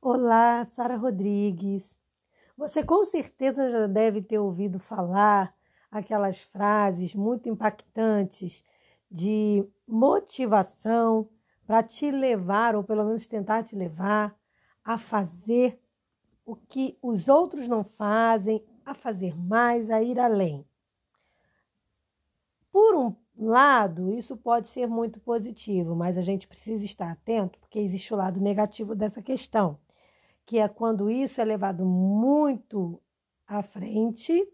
Olá, Sara Rodrigues. Você com certeza já deve ter ouvido falar aquelas frases muito impactantes de motivação para te levar, ou pelo menos tentar te levar, a fazer o que os outros não fazem, a fazer mais, a ir além. Por um lado, isso pode ser muito positivo, mas a gente precisa estar atento porque existe o lado negativo dessa questão, que é quando isso é levado muito à frente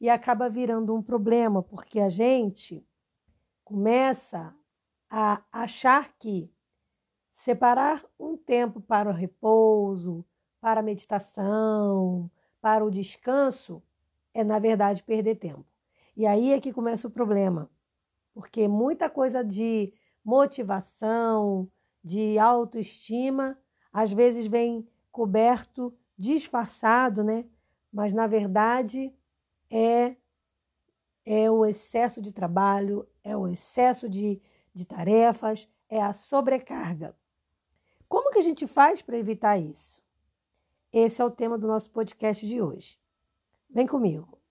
e acaba virando um problema, porque a gente começa a achar que separar um tempo para o repouso, para a meditação, para o descanso, é na verdade perder tempo. E aí é que começa o problema, porque muita coisa de motivação, de autoestima, às vezes vem coberto, disfarçado, né? Mas na verdade é é o excesso de trabalho, é o excesso de, de tarefas, é a sobrecarga. Como que a gente faz para evitar isso? Esse é o tema do nosso podcast de hoje. Vem comigo.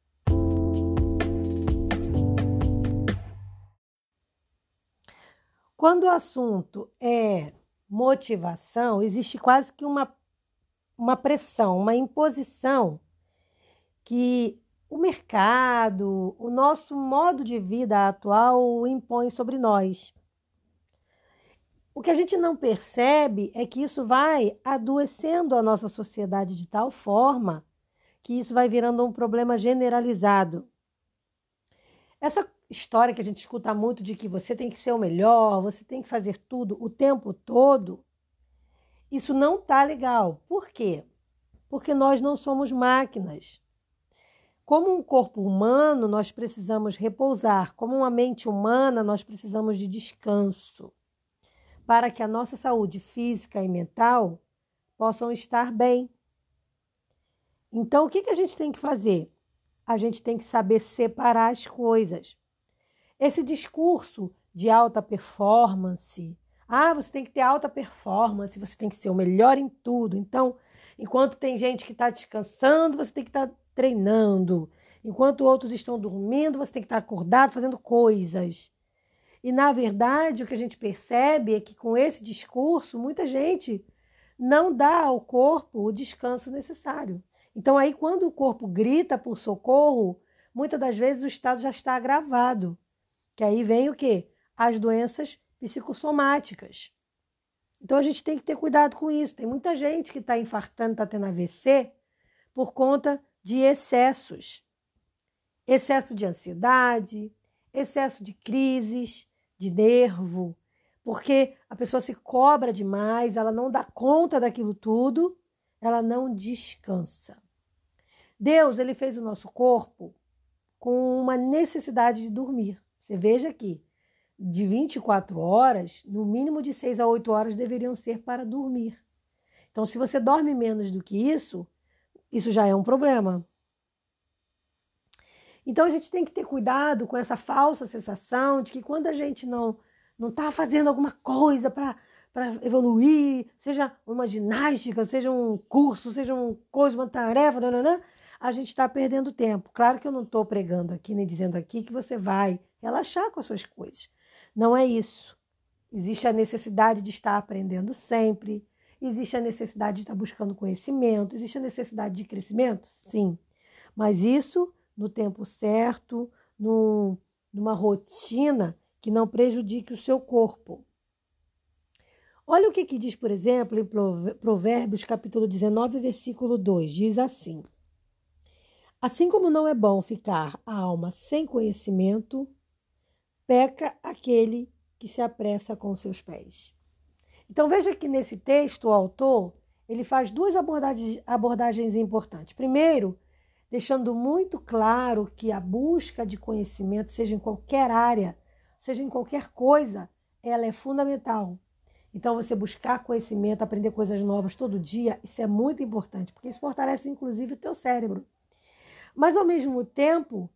Quando o assunto é motivação, existe quase que uma, uma pressão, uma imposição que o mercado, o nosso modo de vida atual impõe sobre nós. O que a gente não percebe é que isso vai adoecendo a nossa sociedade de tal forma que isso vai virando um problema generalizado. Essa história que a gente escuta muito de que você tem que ser o melhor, você tem que fazer tudo o tempo todo, isso não tá legal. Por quê? Porque nós não somos máquinas. Como um corpo humano, nós precisamos repousar. Como uma mente humana, nós precisamos de descanso. Para que a nossa saúde física e mental possam estar bem. Então, o que, que a gente tem que fazer? A gente tem que saber separar as coisas. Esse discurso de alta performance, ah, você tem que ter alta performance, você tem que ser o melhor em tudo. Então, enquanto tem gente que está descansando, você tem que estar tá treinando. Enquanto outros estão dormindo, você tem que estar acordado fazendo coisas. E na verdade, o que a gente percebe é que com esse discurso, muita gente não dá ao corpo o descanso necessário. Então aí quando o corpo grita por socorro, muitas das vezes o estado já está agravado. Que aí vem o quê? As doenças psicossomáticas. Então a gente tem que ter cuidado com isso. Tem muita gente que está infartando, está tendo AVC por conta de excessos. Excesso de ansiedade, excesso de crises, de nervo, porque a pessoa se cobra demais, ela não dá conta daquilo tudo, ela não descansa. Deus, ele fez o nosso corpo com uma necessidade de dormir. Você veja aqui, de 24 horas, no mínimo de 6 a 8 horas deveriam ser para dormir. Então, se você dorme menos do que isso, isso já é um problema. Então a gente tem que ter cuidado com essa falsa sensação de que quando a gente não não está fazendo alguma coisa para evoluir, seja uma ginástica, seja um curso, seja uma coisa, uma tarefa, nananã, a gente está perdendo tempo. Claro que eu não estou pregando aqui nem dizendo aqui que você vai relaxar com as suas coisas. Não é isso. Existe a necessidade de estar aprendendo sempre, Existe a necessidade de estar buscando conhecimento, existe a necessidade de crescimento? Sim. Mas isso no tempo certo, numa rotina que não prejudique o seu corpo. Olha o que, que diz, por exemplo, em Provérbios capítulo 19, versículo 2. Diz assim: Assim como não é bom ficar a alma sem conhecimento, peca aquele que se apressa com seus pés. Então veja que nesse texto o autor ele faz duas abordagens, abordagens importantes. Primeiro, deixando muito claro que a busca de conhecimento, seja em qualquer área, seja em qualquer coisa, ela é fundamental. Então, você buscar conhecimento, aprender coisas novas todo dia, isso é muito importante, porque isso fortalece inclusive o teu cérebro. Mas, ao mesmo tempo,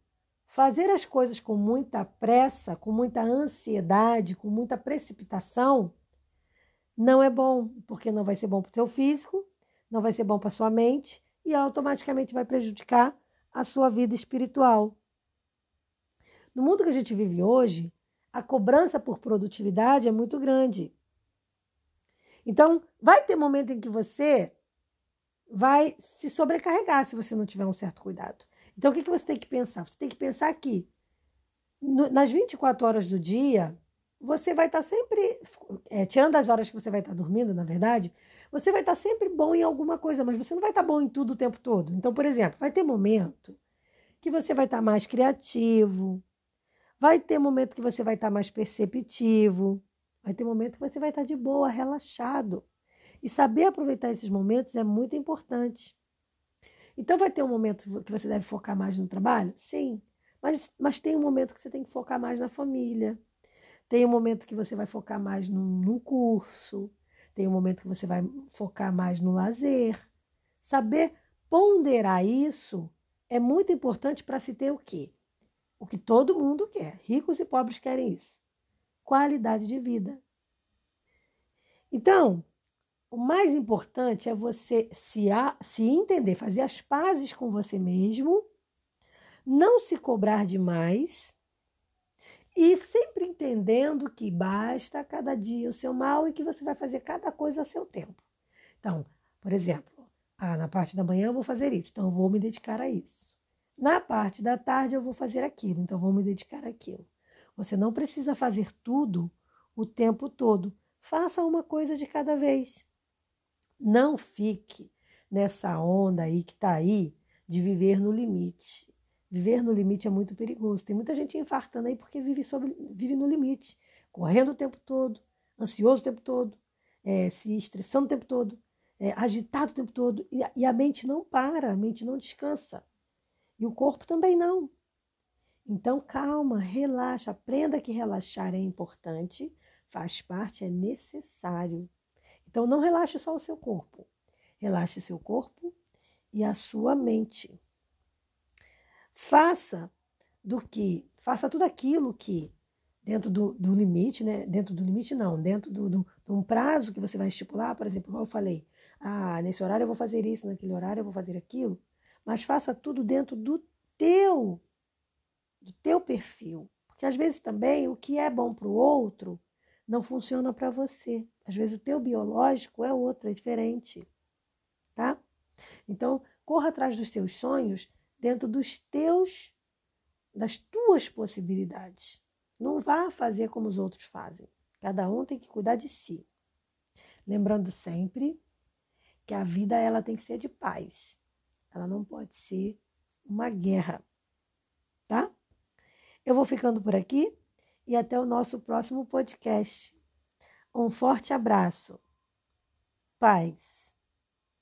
fazer as coisas com muita pressa, com muita ansiedade, com muita precipitação, não é bom, porque não vai ser bom para o teu físico, não vai ser bom para sua mente e automaticamente vai prejudicar a sua vida espiritual. No mundo que a gente vive hoje, a cobrança por produtividade é muito grande. Então, vai ter momento em que você vai se sobrecarregar se você não tiver um certo cuidado. Então, o que, que você tem que pensar? Você tem que pensar que no, nas 24 horas do dia, você vai estar sempre, é, tirando as horas que você vai estar dormindo, na verdade, você vai estar sempre bom em alguma coisa, mas você não vai estar bom em tudo o tempo todo. Então, por exemplo, vai ter momento que você vai estar mais criativo, vai ter momento que você vai estar mais perceptivo, vai ter momento que você vai estar de boa, relaxado. E saber aproveitar esses momentos é muito importante. Então, vai ter um momento que você deve focar mais no trabalho? Sim. Mas, mas tem um momento que você tem que focar mais na família. Tem um momento que você vai focar mais num, num curso. Tem um momento que você vai focar mais no lazer. Saber ponderar isso é muito importante para se ter o quê? O que todo mundo quer. Ricos e pobres querem isso. Qualidade de vida. Então, o mais importante é você se, a, se entender, fazer as pazes com você mesmo, não se cobrar demais e sempre entendendo que basta cada dia o seu mal e que você vai fazer cada coisa a seu tempo. Então, por exemplo, ah, na parte da manhã eu vou fazer isso, então eu vou me dedicar a isso. Na parte da tarde eu vou fazer aquilo, então eu vou me dedicar àquilo. Você não precisa fazer tudo o tempo todo. Faça uma coisa de cada vez. Não fique nessa onda aí que está aí de viver no limite. Viver no limite é muito perigoso. Tem muita gente infartando aí porque vive, sobre, vive no limite, correndo o tempo todo, ansioso o tempo todo, é, se estressando o tempo todo, é, agitado o tempo todo. E, e a mente não para, a mente não descansa. E o corpo também não. Então, calma, relaxa, aprenda que relaxar é importante, faz parte, é necessário. Então, não relaxe só o seu corpo, relaxe seu corpo e a sua mente. Faça do que, faça tudo aquilo que, dentro do, do limite, né? Dentro do limite, não, dentro do, do, de um prazo que você vai estipular, por exemplo, como eu falei, ah, nesse horário eu vou fazer isso, naquele horário eu vou fazer aquilo mas faça tudo dentro do teu do teu perfil, porque às vezes também o que é bom para o outro não funciona para você. Às vezes o teu biológico é outro, é diferente, tá? Então, corra atrás dos teus sonhos dentro dos teus das tuas possibilidades. Não vá fazer como os outros fazem. Cada um tem que cuidar de si. Lembrando sempre que a vida ela tem que ser de paz. Ela não pode ser uma guerra, tá? Eu vou ficando por aqui e até o nosso próximo podcast. Um forte abraço. Paz.